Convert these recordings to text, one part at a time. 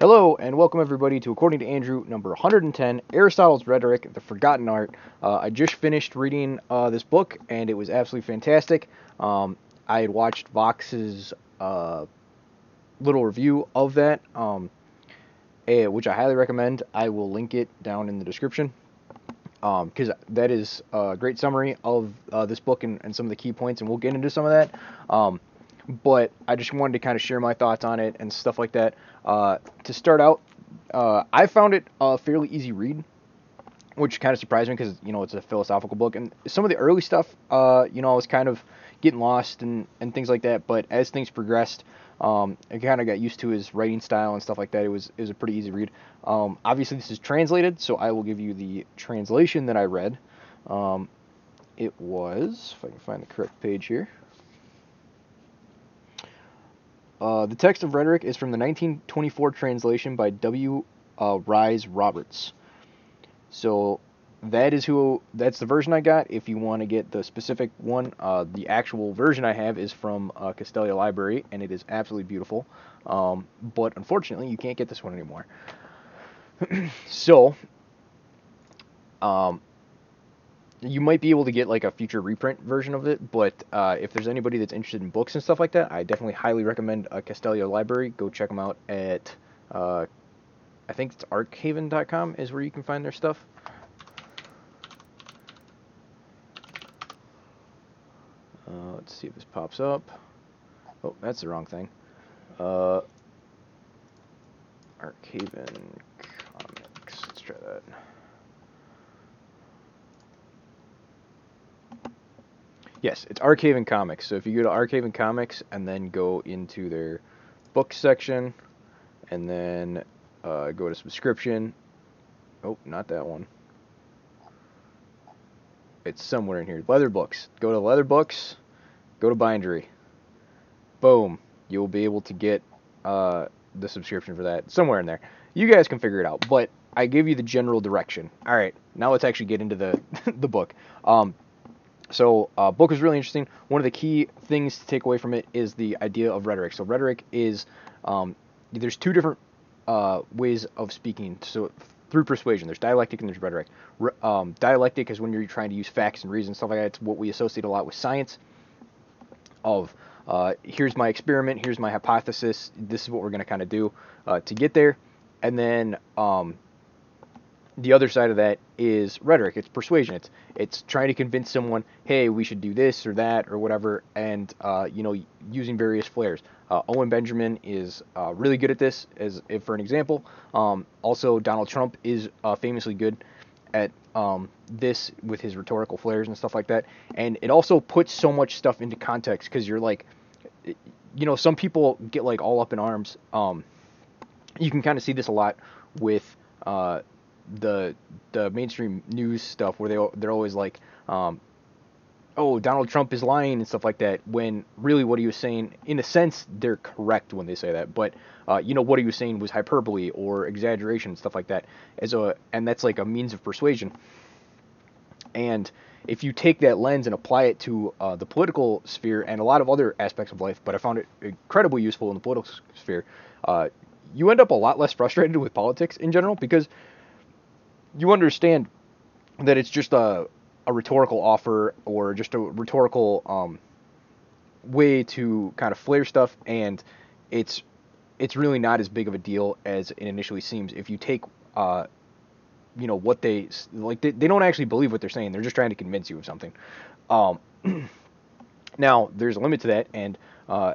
Hello and welcome everybody to According to Andrew number 110, Aristotle's Rhetoric, The Forgotten Art. Uh, I just finished reading uh, this book and it was absolutely fantastic. Um, I had watched Vox's uh, little review of that, um, eh, which I highly recommend. I will link it down in the description because um, that is a great summary of uh, this book and, and, some of the key points, and we'll get into some of that. But I just wanted to kind of share my thoughts on it and stuff like that. Uh, to start out, uh, I found it a fairly easy read, which kind of surprised me because you know it's a philosophical book, and some of the early stuff, uh, you know, I was kind of getting lost and and things like that. But as things progressed, um, I kind of got used to his writing style and stuff like that. It was it was a pretty easy read. Um, obviously, this is translated, so I will give you the translation that I read. Um, it was, if I can find the correct page here. Uh, the text of rhetoric is from the 1924 translation by W. Uh, Rhys Roberts. So that is who that's the version I got. If you want to get the specific one, uh, the actual version I have is from uh, Castalia Library, and it is absolutely beautiful. Um, but unfortunately, you can't get this one anymore. so, um, you might be able to get like a future reprint version of it, but uh, if there's anybody that's interested in books and stuff like that, I definitely highly recommend uh, Castalia Library. Go check them out at, uh, I think it's arkhaven.com is where you can find their stuff. Uh, let's see if this pops up. Oh, that's the wrong thing. Uh, Comics. Let's try that. Yes, it's Arkhaven Comics. So if you go to Arkhaven Comics and then go into their book section and then uh, go to subscription. Oh, not that one. It's somewhere in here. Leather books. Go to leather books. Go to bindery. Boom. You'll be able to get uh, the subscription for that somewhere in there. You guys can figure it out, but I give you the general direction. All right, now let's actually get into the the book. Um, so, uh, book is really interesting. One of the key things to take away from it is the idea of rhetoric. So, rhetoric is um, there's two different uh, ways of speaking. So, through persuasion, there's dialectic and there's rhetoric. Re- um, dialectic is when you're trying to use facts and reason stuff like that. It's what we associate a lot with science. Of uh, here's my experiment, here's my hypothesis. This is what we're going to kind of do uh, to get there, and then um, the other side of that is rhetoric. It's persuasion. It's it's trying to convince someone, hey, we should do this or that or whatever, and uh, you know, using various flares. Uh, Owen Benjamin is uh, really good at this, as if for an example. Um, also, Donald Trump is uh, famously good at um, this with his rhetorical flares and stuff like that. And it also puts so much stuff into context because you're like, you know, some people get like all up in arms. Um, you can kind of see this a lot with uh, the the mainstream news stuff where they they're always like, um, oh Donald Trump is lying and stuff like that. When really what he was saying, in a sense, they're correct when they say that, but uh, you know what he was saying was hyperbole or exaggeration and stuff like that. As a and that's like a means of persuasion. And if you take that lens and apply it to uh, the political sphere and a lot of other aspects of life, but I found it incredibly useful in the political sphere, uh, you end up a lot less frustrated with politics in general because you understand that it's just a, a rhetorical offer or just a rhetorical um, way to kind of flare stuff, and it's it's really not as big of a deal as it initially seems. If you take uh, you know what they like, they, they don't actually believe what they're saying. They're just trying to convince you of something. Um, now there's a limit to that, and uh,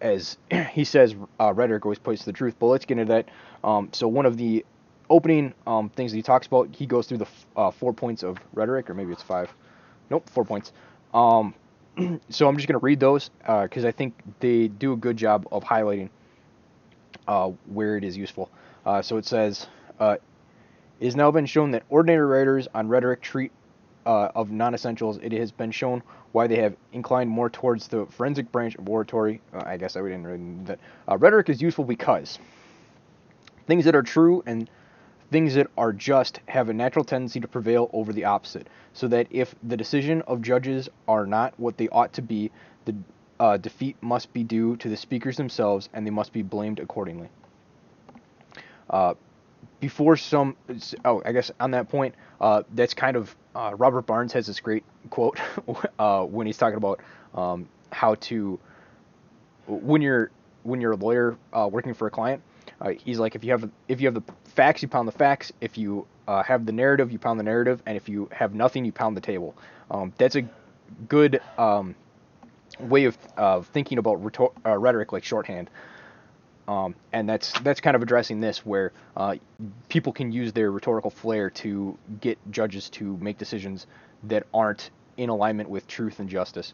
as he says, uh, rhetoric always points to the truth. But let's get into that. Um, so one of the opening um, things that he talks about, he goes through the uh, four points of rhetoric, or maybe it's five. Nope, four points. Um, so I'm just going to read those because uh, I think they do a good job of highlighting uh, where it is useful. Uh, so it says, uh, it has now been shown that ordinary writers on rhetoric treat uh, of non-essentials. It has been shown why they have inclined more towards the forensic branch of oratory. I guess I didn't read that. rhetoric is useful because things that are true and things that are just have a natural tendency to prevail over the opposite, so that if the decision of judges are not what they ought to be, the uh, defeat must be due to the speakers themselves, and they must be blamed accordingly. uh, before some, oh, I guess on that point, uh, that's kind of uh, Robert Barnes has this great quote uh, when he's talking about um, how to when you're when you're a lawyer uh, working for a client. He's like, if you have if you have the facts, you pound the facts. If you uh, have the narrative, you pound the narrative, and if you have nothing, you pound the table. Um, that's a good um, way of uh, thinking about rhetor- uh, rhetoric, like shorthand. Um, and that's that's kind of addressing this, where uh, people can use their rhetorical flair to get judges to make decisions that aren't in alignment with truth and justice.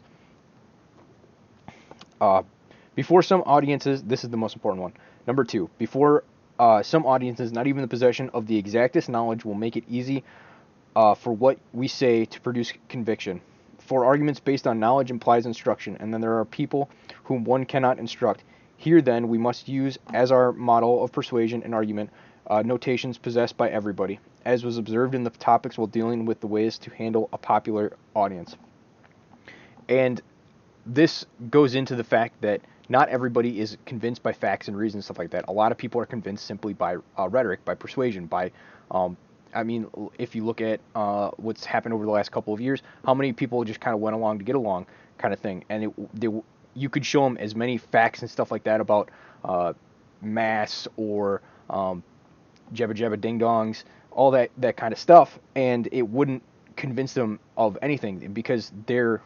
Uh, before some audiences, this is the most important one. Number two, before uh, some audiences, not even the possession of the exactest knowledge will make it easy uh, for what we say to produce conviction. For arguments based on knowledge implies instruction, and then there are people whom one cannot instruct. Here, then, we must use as our model of persuasion and argument uh, notations possessed by everybody, as was observed in the topics while dealing with the ways to handle a popular audience. And this goes into the fact that not everybody is convinced by facts and reasons, stuff like that. A lot of people are convinced simply by uh, rhetoric, by persuasion, by um, I mean, if you look at uh, what's happened over the last couple of years, how many people just kind of went along to get along, kind of thing, and it, they, you could show them as many facts and stuff like that about uh, mass or um, jabba ding dongs, all that that kind of stuff, and it wouldn't convince them of anything because they're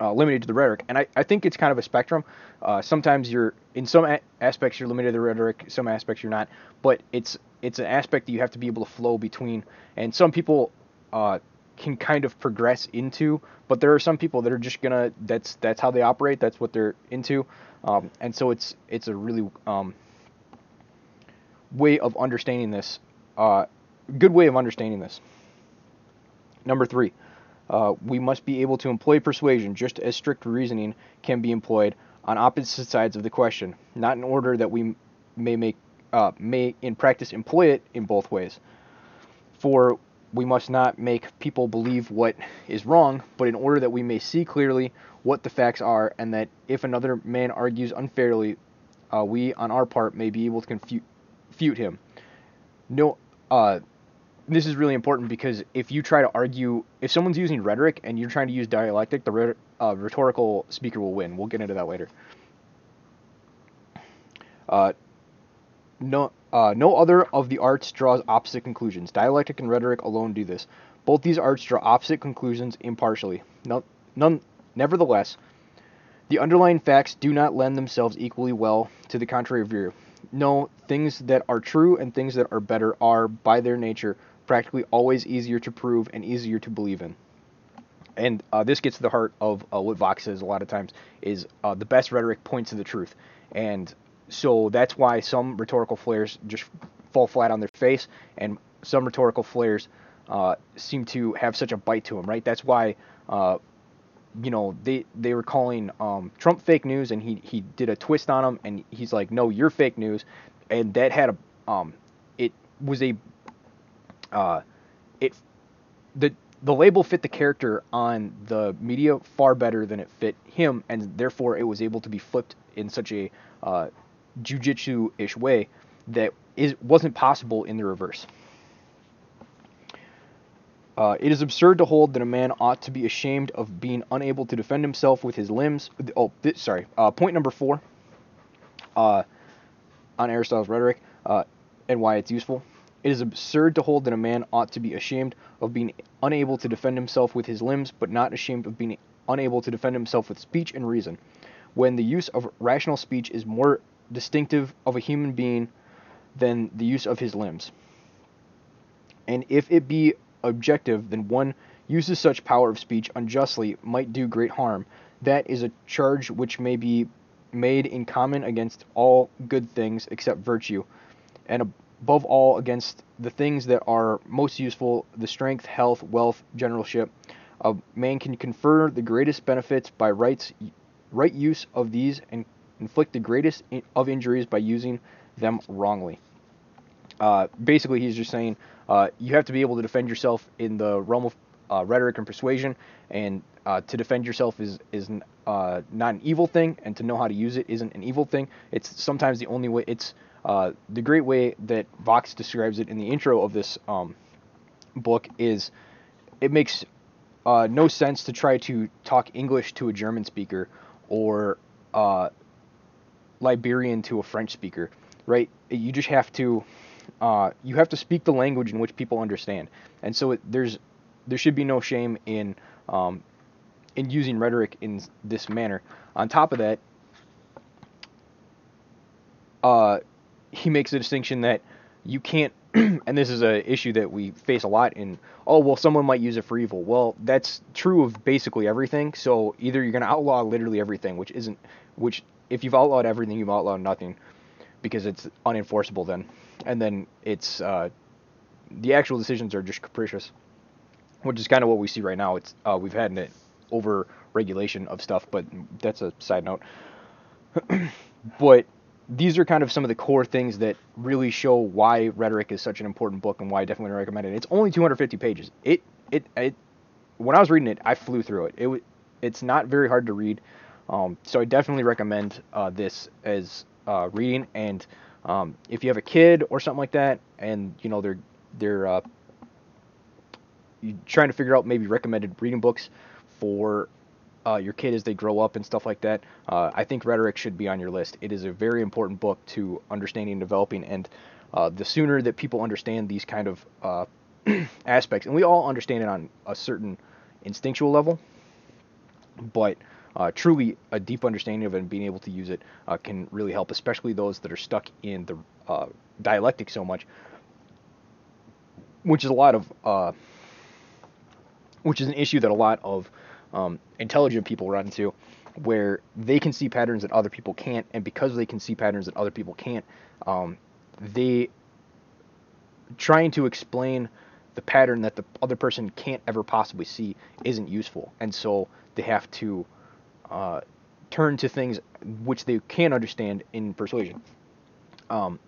uh, limited to the rhetoric. And I, I think it's kind of a spectrum. Uh, sometimes you're in some a- aspects you're limited to the rhetoric, some aspects you're not. But it's it's an aspect that you have to be able to flow between. And some people uh, can kind of progress into, but there are some people that are just gonna that's that's how they operate. That's what they're into. Um, and so it's it's a really um, way of understanding this. Uh, good way of understanding this. Number three. Uh, we must be able to employ persuasion just as strict reasoning can be employed on opposite sides of the question, not in order that we may make uh, may in practice employ it in both ways. For we must not make people believe what is wrong, but in order that we may see clearly what the facts are, and that if another man argues unfairly, uh, we on our part may be able to confute him. No, uh, this is really important because if you try to argue, if someone's using rhetoric and you're trying to use dialectic, the uh, rhetorical speaker will win. We'll get into that later. Uh, no, uh, no other of the arts draws opposite conclusions. Dialectic and rhetoric alone do this. Both these arts draw opposite conclusions impartially. No, none, nevertheless, the underlying facts do not lend themselves equally well to the contrary view. No, things that are true and things that are better are, by their nature, practically always easier to prove and easier to believe in. And uh, this gets to the heart of uh, what Vox says a lot of times is uh, the best rhetoric points to the truth. And so that's why some rhetorical flares just fall flat on their face, and some rhetorical flares uh, seem to have such a bite to them, right? That's why, uh, you know, they they were calling um, Trump fake news, and he he did a twist on him, and he's like, no, you're fake news, and that had a um, it was a uh, it the the label fit the character on the media far better than it fit him, and therefore it was able to be flipped in such a uh, jujitsu-ish way that is wasn't possible in the reverse. Uh, it is absurd to hold that a man ought to be ashamed of being unable to defend himself with his limbs. Oh, th- sorry. Uh, point number four uh, on Aristotle's rhetoric uh, and why it's useful. It is absurd to hold that a man ought to be ashamed of being unable to defend himself with his limbs, but not ashamed of being unable to defend himself with speech and reason. When the use of rational speech is more distinctive of a human being than the use of his limbs. And if it be objective, then one uses such power of speech unjustly might do great harm. That is a charge which may be made in common against all good things except virtue, and above all against the things that are most useful the strength, health, wealth, generalship. A man can confer the greatest benefits by rights, right use of these and inflict the greatest of injuries by using them wrongly. Uh, basically, he's just saying uh, you have to be able to defend yourself in the realm of uh, rhetoric and persuasion, and uh, to defend yourself is is uh, not an evil thing, and to know how to use it isn't an evil thing. It's sometimes the only way. It's uh, the great way that Vox describes it in the intro of this um, book is it makes uh, no sense to try to talk English to a German speaker or uh, Liberian to a French speaker, right? You just have to uh, you have to speak the language in which people understand, and so it, there's there should be no shame in um, in using rhetoric in this manner. On top of that, uh, he makes a distinction that you can't, and this is an issue that we face a lot in. Oh well, someone might use it for evil. Well, that's true of basically everything. So either you're going to outlaw literally everything, which isn't, which if you've outlawed everything, you've outlawed nothing, because it's unenforceable then, and then it's uh, the actual decisions are just capricious, which is kind of what we see right now. It's uh, we've had an over regulation of stuff, but that's a side note. but these are kind of some of the core things that really show why rhetoric is such an important book and why I definitely recommend it. It's only 250 pages. It it it when I was reading it, I flew through it. It it's not very hard to read, um, so I definitely recommend uh, this as uh, reading. And um, if you have a kid or something like that, and you know they're they're uh, trying to figure out maybe recommended reading books for uh, your kid as they grow up and stuff like that, uh, I think rhetoric should be on your list. It is a very important book to understanding and developing, and uh, the sooner that people understand these kind of uh, aspects, and we all understand it on a certain instinctual level, but uh, truly a deep understanding of it and being able to use it uh, can really help, especially those that are stuck in the dialectic so much, which is a lot of, which is an issue that a lot of um, intelligent people run into where they can see patterns that other people can't, and because they can see patterns that other people can't, um, they trying to explain the pattern that the other person can't ever possibly see isn't useful, and so they have to uh, turn to things which they can understand in persuasion. Um,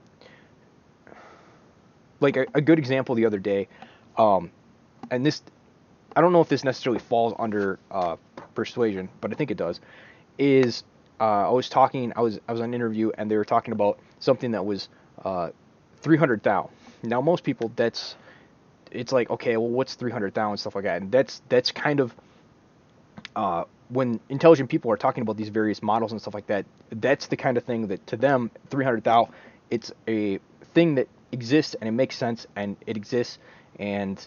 like a, a, good example the other day, um, and this I don't know if this necessarily falls under uh, persuasion, but I think it does. Is uh, I was talking, I was I was on an interview, and they were talking about something that was uh, 300 thou. Now most people, that's it's like okay, well, what's 300 thou and stuff like that, and that's that's kind of uh, when intelligent people are talking about these various models and stuff like that. That's the kind of thing that to them 300 thou, it's a thing that exists and it makes sense and it exists and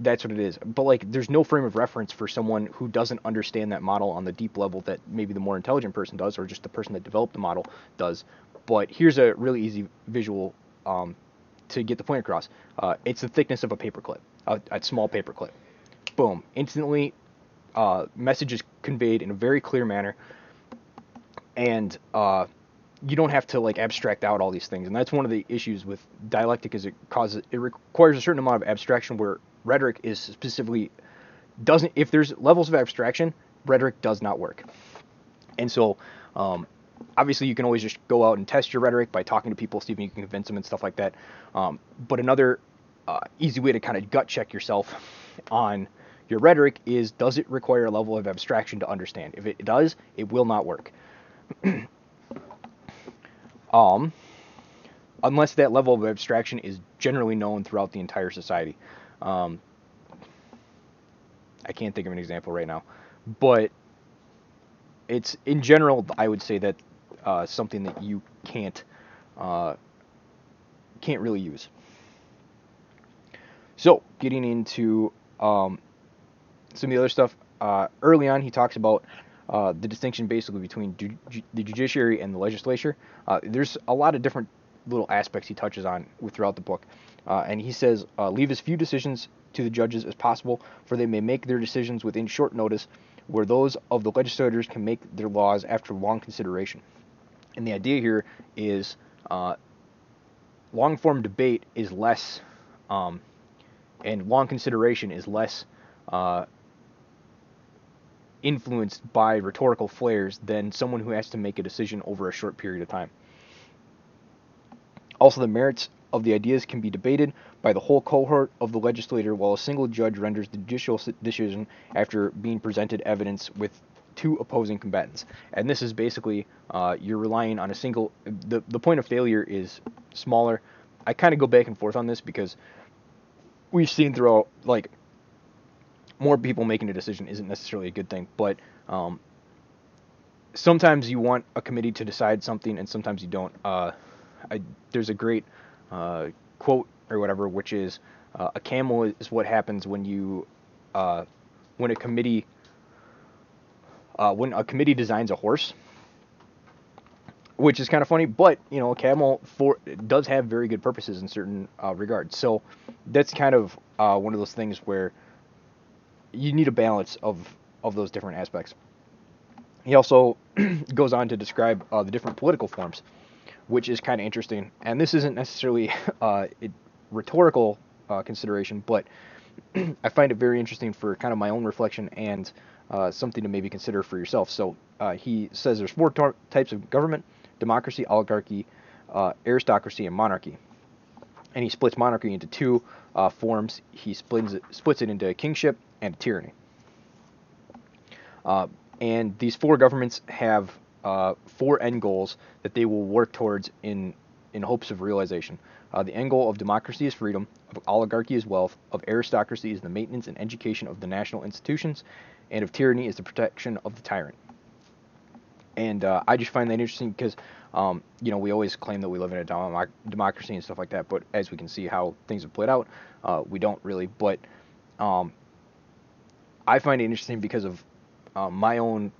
that's what it is. But like, there's no frame of reference for someone who doesn't understand that model on the deep level that maybe the more intelligent person does, or just the person that developed the model does. But here's a really easy visual um, to get the point across. Uh, it's the thickness of a paperclip, a, a small paperclip. Boom! Instantly, uh, message is conveyed in a very clear manner, and uh, you don't have to like abstract out all these things. And that's one of the issues with dialectic is it causes it requires a certain amount of abstraction where rhetoric is specifically doesn't if there's levels of abstraction rhetoric does not work. And so um, obviously you can always just go out and test your rhetoric by talking to people see if you can convince them and stuff like that. Um, but another uh, easy way to kind of gut check yourself on your rhetoric is does it require a level of abstraction to understand? If it does it will not work. Um, unless that level of abstraction is generally known throughout the entire society um, I can't think of an example right now, but it's in general. I would say that uh, something that you can't uh, can't really use. So, getting into um, some of the other stuff. Uh, early on, he talks about uh, the distinction basically between ju- ju- the judiciary and the legislature. Uh, there's a lot of different little aspects he touches on throughout the book. Uh, and he says, uh, leave as few decisions to the judges as possible, for they may make their decisions within short notice, where those of the legislators can make their laws after long consideration. And the idea here is uh, long form debate is less, um, and long consideration is less uh, influenced by rhetorical flares than someone who has to make a decision over a short period of time. Also, the merits of the ideas can be debated by the whole cohort of the legislator while a single judge renders the judicial decision after being presented evidence with two opposing combatants. And this is basically uh, you're relying on a single. The the point of failure is smaller. I kind of go back and forth on this because we've seen throughout like more people making a decision isn't necessarily a good thing, but um, sometimes you want a committee to decide something and sometimes you don't. Uh, I, there's a great uh, quote or whatever, which is uh, a camel is what happens when you uh, when a committee uh, when a committee designs a horse, which is kind of funny. But you know, a camel for does have very good purposes in certain uh, regards. So that's kind of uh, one of those things where you need a balance of of those different aspects. He also goes on to describe the different political forms, which is kind of interesting. And this isn't necessarily uh, a rhetorical uh, consideration, but I find it very interesting for kind of my own reflection and uh, something to maybe consider for yourself. So uh, he says there's four tar- types of government: democracy, oligarchy, uh, aristocracy, and monarchy. And he splits monarchy into two forms. He splits it, splits it into kingship and tyranny. Uh, and these four governments have uh, four end goals that they will work towards in in hopes of realization. Uh, the end goal of democracy is freedom, of oligarchy is wealth, of aristocracy is the maintenance and education of the national institutions, and of tyranny is the protection of the tyrant. And uh, I just find that interesting because, um, you know, we always claim that we live in a dem- democracy and stuff like that, but as we can see how things have played out, uh, we don't really. But um, I find it interesting because of um, my own.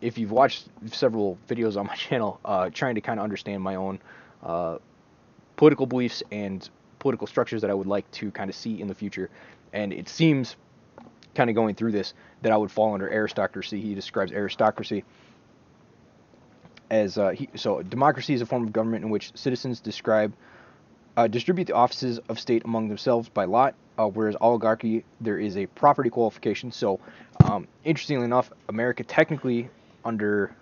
If you've watched several videos on my channel, uh, trying to kind of understand my own uh, political beliefs and political structures that I would like to kind of see in the future, and it seems kind of going through this that I would fall under aristocracy. He describes aristocracy as uh, he, so democracy is a form of government in which citizens describe uh, distribute the offices of state among themselves by lot, uh, whereas oligarchy there is a property qualification. So um, interestingly enough, America technically under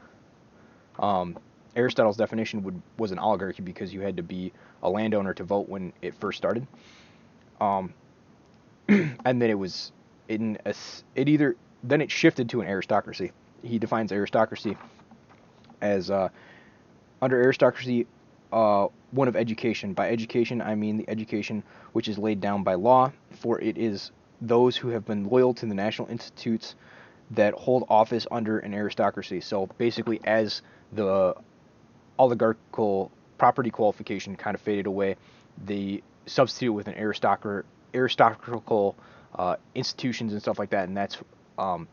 um, Aristotle's definition would was an oligarchy because you had to be a landowner to vote when it first started. Um, and then it was in a, it either then it shifted to an aristocracy. He defines aristocracy as uh, under aristocracy uh, one of education. By education, I mean the education which is laid down by law, for it is those who have been loyal to the national institutes that hold office under an aristocracy. So basically, as the oligarchical property qualification kind of faded away, they substitute with an aristocrat, aristocratical uh, institutions and stuff like that, and that's um,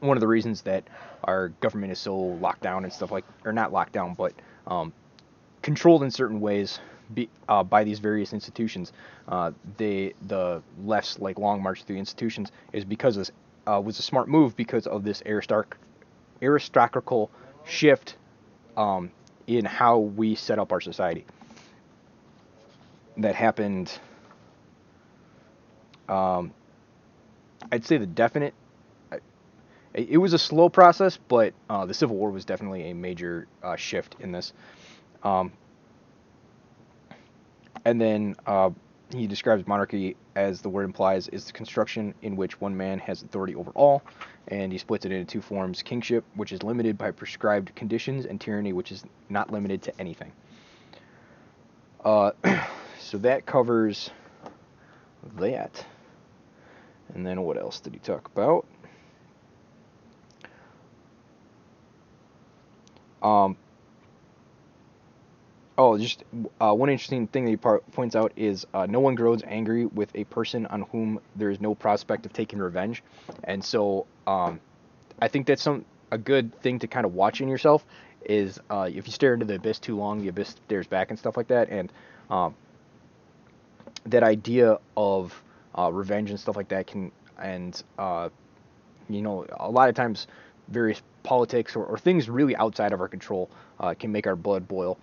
one of the reasons that our government is so locked down and stuff like, or not locked down, but um, controlled in certain ways be, uh, by these various institutions. Uh, they the less like long march through institutions is because this uh, was a smart move because of this aristoc- aristocratical shift um, in how we set up our society. That happened. Um, I'd say the definite. It was a slow process, but uh, the Civil War was definitely a major uh, shift in this. Um, and then uh, he describes monarchy as the word implies is the construction in which one man has authority over all, and he splits it into two forms: kingship, which is limited by prescribed conditions, and tyranny, which is not limited to anything. Uh, so that covers that. And then what else did he talk about? Um, Oh, just uh, one interesting thing that he points out is uh, no one grows angry with a person on whom there is no prospect of taking revenge, and so um, I think that's some a good thing to kind of watch in yourself is uh, if you stare into the abyss too long, the abyss stares back and stuff like that, and um, that idea of uh, revenge and stuff like that can and uh, you know a lot of times various politics or, or things really outside of our control uh, can make our blood boil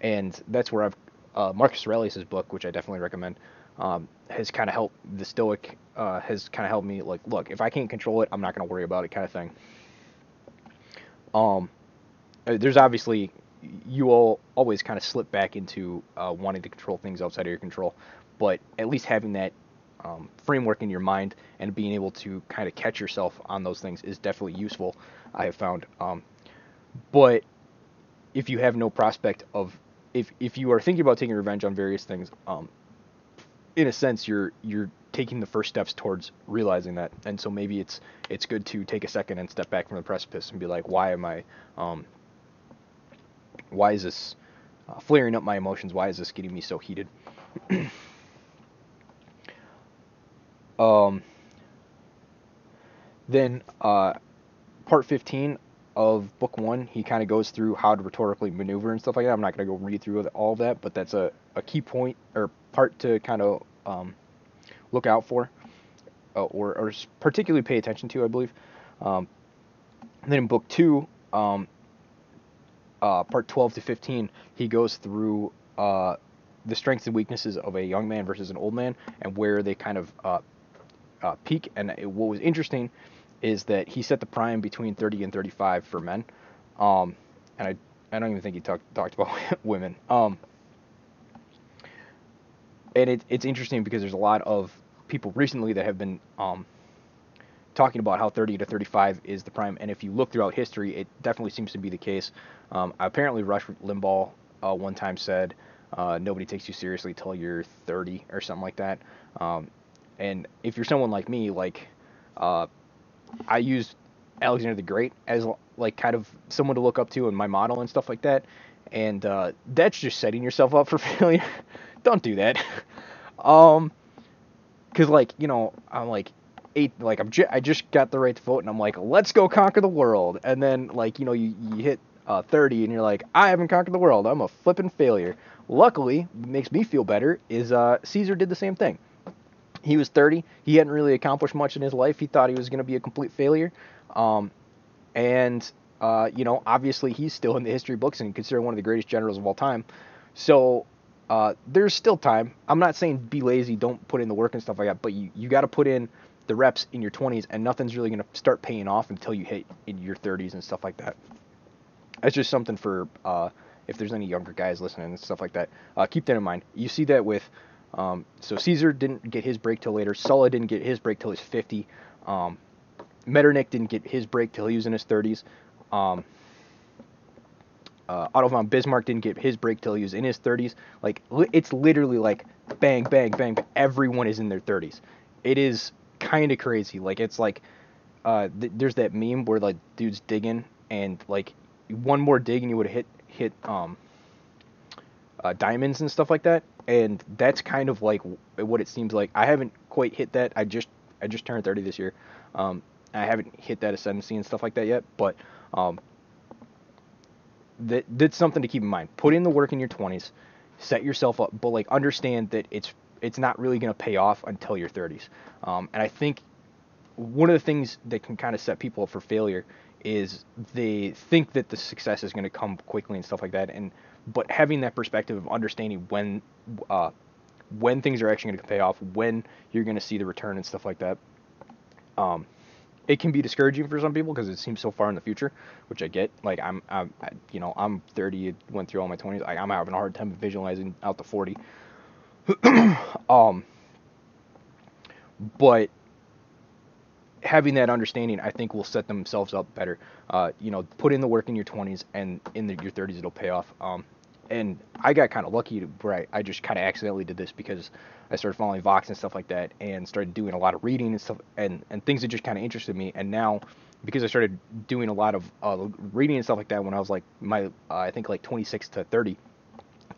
and that's where I've uh, Marcus Aurelius' book, which I definitely recommend, um, has kind of helped the Stoic uh, has kind of helped me like, look, if I can't control it, I'm not going to worry about it, kind of thing. Um, uh, there's obviously you all always kind of slip back into uh, wanting to control things outside of your control, but at least having that um, framework in your mind and being able to kind of catch yourself on those things is definitely useful. I have found, um, but if you have no prospect of if if you are thinking about taking revenge on various things, um, in a sense, you're you're taking the first steps towards realizing that. And so maybe it's it's good to take a second and step back from the precipice and be like, why am I, um, why is this uh, flaring up my emotions? Why is this getting me so heated? um, then uh, part 15 of book one, he kind of goes through how to rhetorically maneuver and stuff like that. I'm not going to go read through all of that, but that's a, a key point or part to kind of um, look out for, uh, or, or particularly pay attention to, I believe. Um, then in book two, um, uh, part 12 to 15, he goes through uh, the strengths and weaknesses of a young man versus an old man and where they kind of uh, uh, peak. And it, what was interesting is that he set the prime between 30 and 35 for men. Um, and I, I don't even think he talked talked about women. Um, and it, it's interesting because there's a lot of people recently that have been um, talking about how 30 to 35 is the prime. And if you look throughout history, it definitely seems to be the case. Um, apparently, Rush Limbaugh uh, one time said, uh, "Nobody takes you seriously till you're 30" or something like that. Um, and if you're someone like me, like uh, I use Alexander the Great as like kind of someone to look up to and my model and stuff like that. And uh, that's just setting yourself up for failure. Don't do that. um, cause like you know I'm like eight, like I'm j- I just got the right to vote, and I'm like let's go conquer the world. And then like you know you you hit uh, 30 and you're like I haven't conquered the world. I'm a flippin' failure. Luckily, makes me feel better is uh, Caesar did the same thing. He was 30. He hadn't really accomplished much in his life. He thought he was going to be a complete failure. Um, and, uh, you know, obviously he's still in the history books and considered one of the greatest generals of all time. So uh, there's still time. I'm not saying be lazy, don't put in the work and stuff like that, but you, you got to put in the reps in your 20s, and nothing's really going to start paying off until you hit in your 30s and stuff like that. That's just something for uh, if there's any younger guys listening and stuff like that. Uh, keep that in mind. You see that with um, so Caesar didn't get his break till later. Sulla didn't get his break till he's 50. Um, Metternich didn't get his break till he was in his 30s. Um, uh, Otto von Bismarck didn't get his break till he was in his 30s. Like it's literally like bang, bang, bang. Everyone is in their 30s. It is kind of crazy. Like it's like uh, th- there's that meme where like dudes digging and like one more dig and you would hit hit um, uh, diamonds and stuff like that. And that's kind of like what it seems like. I haven't quite hit that. I just I just turned 30 this year. Um, I haven't hit that ascendancy and stuff like that yet, but um, that that's something to keep in mind. Put in the work in your 20s, set yourself up, but like understand that it's it's not really going to pay off until your 30s. Um, and I think one of the things that can kind of set people up for failure is they think that the success is going to come quickly and stuff like that. And but having that perspective of understanding when uh, when things are actually going to pay off, when you're going to see the return and stuff like that. Um, it can be discouraging for some people because it seems so far in the future, which I get. Like I'm, I'm you know, I'm 30, went through all my 20s. Like, I'm having a hard time visualizing out to 40. um, but having that understanding, I think, will set themselves up better. Uh, you know, put in the work in your 20s, and in the, your 30s, it'll pay off. Um, and I got kind of lucky to, where I, I just kind of accidentally did this because I started following Vox and stuff like that, and started doing a lot of reading and stuff, and and things that just kind of interested me. And now, because I started doing a lot of uh, reading and stuff like that when I was like my, uh, I think like 26 to 30,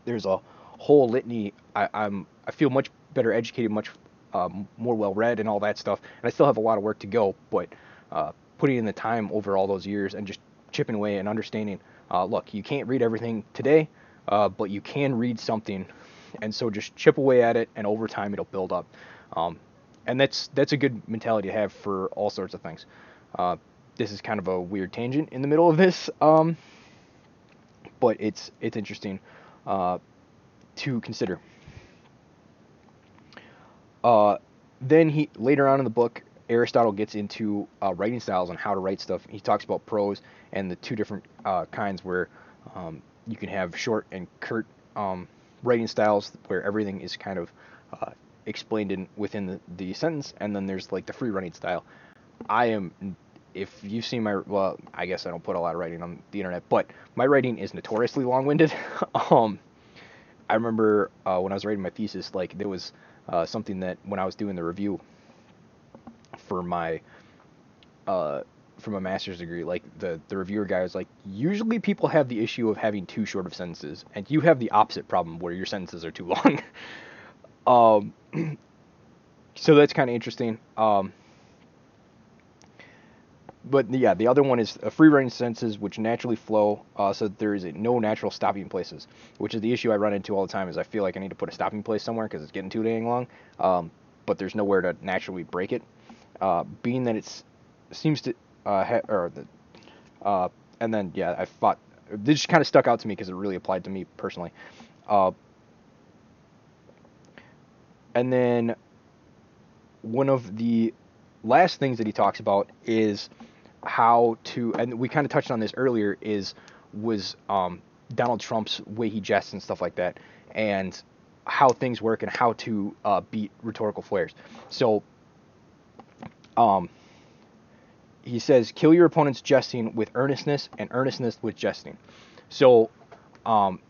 there's a whole litany. I, I'm I feel much better educated, much um, more well read, and all that stuff. And I still have a lot of work to go, but uh, putting in the time over all those years and just chipping away and understanding. Uh, look, you can't read everything today uh, but you can read something, and so just chip away at it, and over time it'll build up. Um, and that's that's a good mentality to have for all sorts of things. Uh, this is kind of a weird tangent in the middle of this, um, but it's it's interesting uh, to consider. Uh, then he later on in the book, Aristotle gets into uh, writing styles and how to write stuff. He talks about prose and the two different uh, kinds where um, you can have short and curt um, writing styles where everything is kind of uh, explained in within the, the sentence, and then there's like the free running style. I am, if you've seen my, well, I guess I don't put a lot of writing on the internet, but my writing is notoriously long-winded. um, I remember uh, when I was writing my thesis, like there was uh, something that when I was doing the review for my uh, from a master's degree, like the the reviewer guy was like, usually people have the issue of having too short of sentences, and you have the opposite problem where your sentences are too long. um, so that's kind of interesting. Um, but yeah, the other one is free running sentences which naturally flow, uh, so there is no natural stopping places, which is the issue I run into all the time. Is I feel like I need to put a stopping place somewhere because it's getting too dang long, um, but there's nowhere to naturally break it. Uh, being that it's seems to uh, or the uh, and then yeah, I thought this just kind of stuck out to me because it really applied to me personally. Uh, and then one of the last things that he talks about is how to, and we kind of touched on this earlier, is was um, Donald Trump's way he jests and stuff like that, and how things work and how to uh, beat rhetorical flares. So, um, he says, kill your opponent's jesting with earnestness and earnestness with jesting. So, um,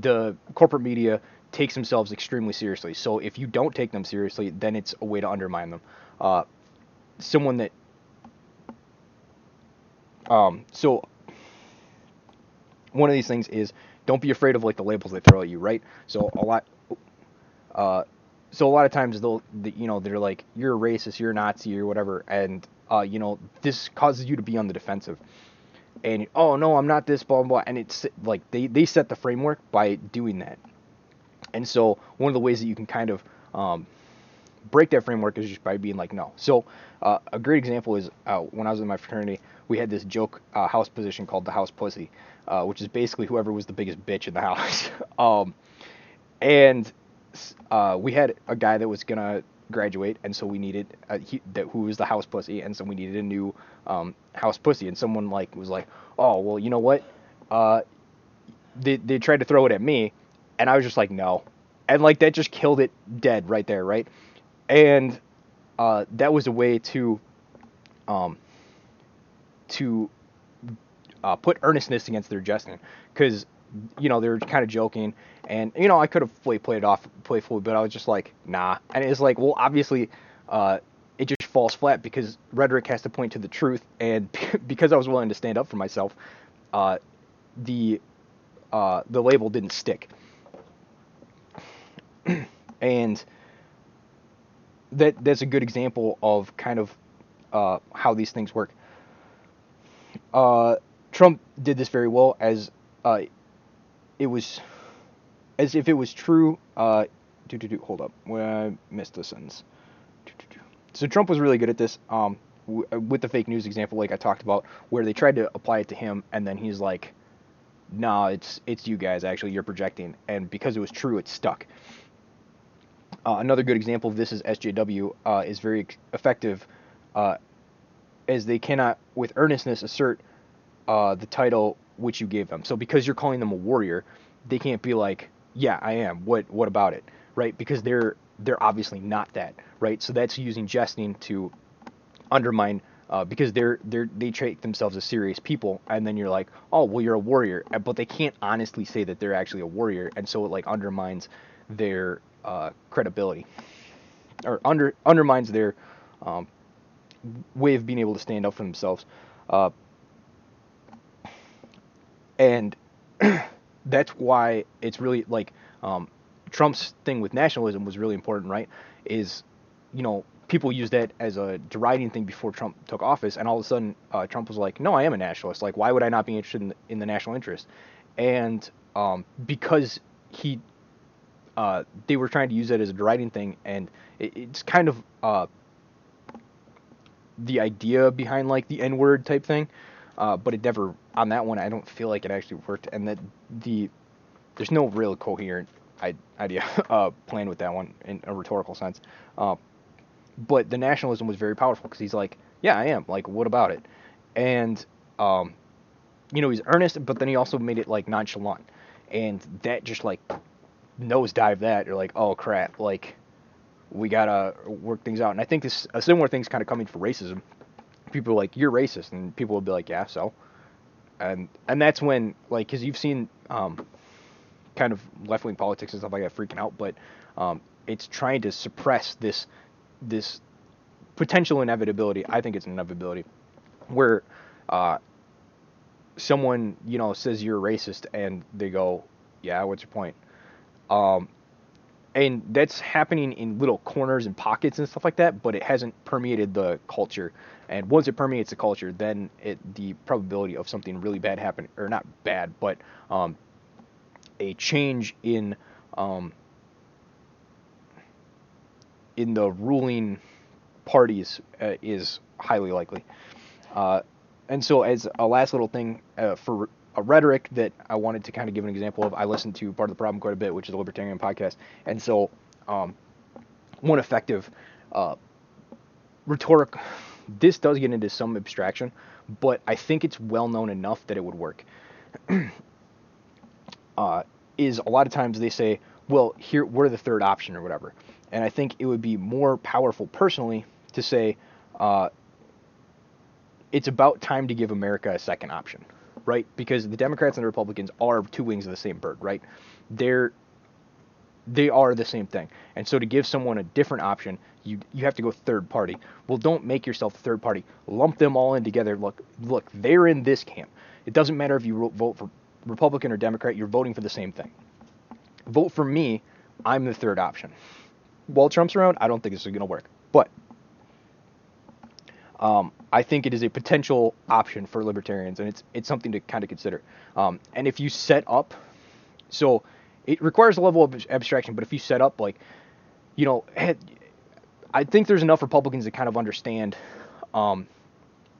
the corporate media takes themselves extremely seriously. So if you don't take them seriously, then it's a way to undermine them. Uh, someone that um, so one of these things is don't be afraid of like the labels they throw at you, right? So a lot, uh, so a lot of times they'll, you know, they're like, you're a racist, you're a Nazi, or whatever, and uh, you know, this causes you to be on the defensive. And oh no, I'm not this, blah blah, blah. and it's like they they set the framework by doing that. And so one of the ways that you can kind of um, break that framework is just by being like no. So uh, a great example is uh, when I was in my fraternity, we had this joke uh, house position called the house pussy, uh, which is basically whoever was the biggest bitch in the house. um, and uh, we had a guy that was gonna graduate, and so we needed a, he, that who was the house pussy, and so we needed a new um, house pussy. And someone like was like, oh well, you know what? Uh, they they tried to throw it at me, and I was just like no, and like that just killed it dead right there, right? And uh, that was a way to um, to uh, put earnestness against their jesting because you know they're kind of joking. And you know I could have played played it off playfully but I was just like nah. And it's like well obviously uh, it just falls flat because rhetoric has to point to the truth. And because I was willing to stand up for myself uh, the uh, the label didn't stick. And that that's a good example of kind of uh, how these things work. Uh, Trump did this very well, as uh, it was, as if it was true. Uh, do do do. Hold up, I missed the sentence. So Trump was really good at this. Um, w- uh, with the fake news example, like I talked about, where they tried to apply it to him, and then he's like, "Nah, it's it's you guys. Actually, you're projecting." And because it was true, it stuck. Uh, another good example of this is SJW uh, is very effective uh, as they cannot, with earnestness, assert uh, the title which you gave them. So because you're calling them a warrior, they can't be like, "Yeah, I am. What what about it?" Right? Because they're they're obviously not that, right? So that's using jesting to undermine uh, because they're they're they treat themselves as serious people, and then you're like, "Oh, well, you're a warrior," but they can't honestly say that they're actually a warrior, and so it like undermines their uh, credibility or under undermines their um, way of being able to stand up for themselves. Uh, and that's why it's really like um, Trump's thing with nationalism was really important, right? Is you know people used that as a deriding thing before Trump took office, and all of a sudden uh, Trump was like, "No, I am a nationalist. Like, why would I not be interested in the, in the national interest?" And um, because he, uh, they were trying to use that as a deriding thing, and it, it's kind of uh, the idea behind like the N word type thing, uh, but it never on that one. I don't feel like it actually worked, and that the there's no real coherent idea uh, plan with that one in a rhetorical sense. Uh, but the nationalism was very powerful because he's like, yeah, I am. Like, what about it? And um, you know, he's earnest, but then he also made it like nonchalant, and that just like nosedive that. You're like, oh crap, like we gotta work things out. And I think this a similar thing's kind of coming for racism. People like, "You're racist," and people will be like, "Yeah, so." And and that's when like, cause you've seen um, kind of left wing politics and stuff like that freaking out, but um, it's trying to suppress this this potential inevitability. I think it's an inevitability where uh, someone you know says you're racist and they go, "Yeah, what's your point?" Um, and that's happening in little corners and pockets and stuff like that, but it hasn't permeated the culture. And once it permeates the culture, then it the probability of something really bad happening, or not bad, but um, a change in um, in the ruling parties uh, is highly likely. Uh, and so, as a last little thing uh, for a rhetoric that I wanted to kind of give an example of, I listened to part of the problem quite a bit, which is a libertarian podcast, and so um, one effective uh, rhetoric. This does get into some abstraction, but I think it's well known enough that it would work. uh, is a lot of times they say, well, here we're the third option or whatever, and I think it would be more powerful personally to say, uh, it's about time to give America a second option, right? Because the Democrats and the Republicans are two wings of the same bird, right? They're they are the same thing. And so to give someone a different option, you you have to go third party. Well, don't make yourself third party. Lump them all in together. Look, look, they're in this camp. It doesn't matter if you vote for Republican or Democrat, you're voting for the same thing. Vote for me, I'm the third option. While Trump's around, I don't think this is going to work. But um, I think it is a potential option for libertarians, and it's it's something to kind of consider. Um, and if you set up, so it requires a level of abstraction, but if you set up like, you know, I think there's enough Republicans that kind of understand, um,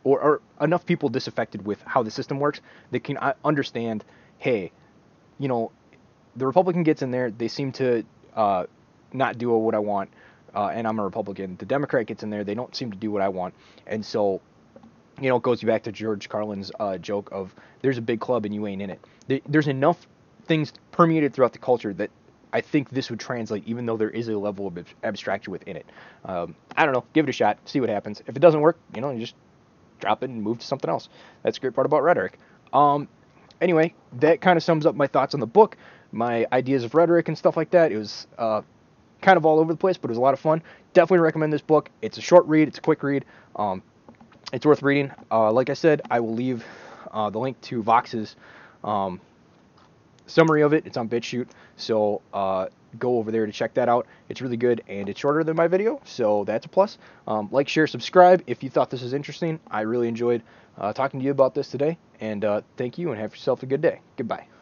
or, or enough people disaffected with how the system works that can uh, understand, hey, you know, the Republican gets in there, they seem to uh, not do what I want uh, and I'm a Republican. The Democrat gets in there, they don't seem to do what I want, and so you know it goes back to George Carlin's uh, joke of there's a big club and you ain't in it. There's enough things permeated throughout the culture that I think this would translate, even though there is a level of abstraction within it. Um, I don't know. Give it a shot. See what happens. If it doesn't work, you know, you just drop it and move to something else. That's the great part about rhetoric. Um, anyway, that kind of sums up my thoughts on the book, my ideas of rhetoric and stuff like that. It was uh, kind of all over the place, but it was a lot of fun. Definitely recommend this book. It's a short read, it's a quick read. Um, it's worth reading. Uh, like I said, I will leave uh, the link to Vox's um, summary of it. It's on BitChute, so uh, go over there to check that out. It's really good and it's shorter than my video, so that's a plus. Um, like, share, subscribe if you thought this was interesting. I really enjoyed uh, talking to you about this today, and uh, thank you and have yourself a good day. Goodbye.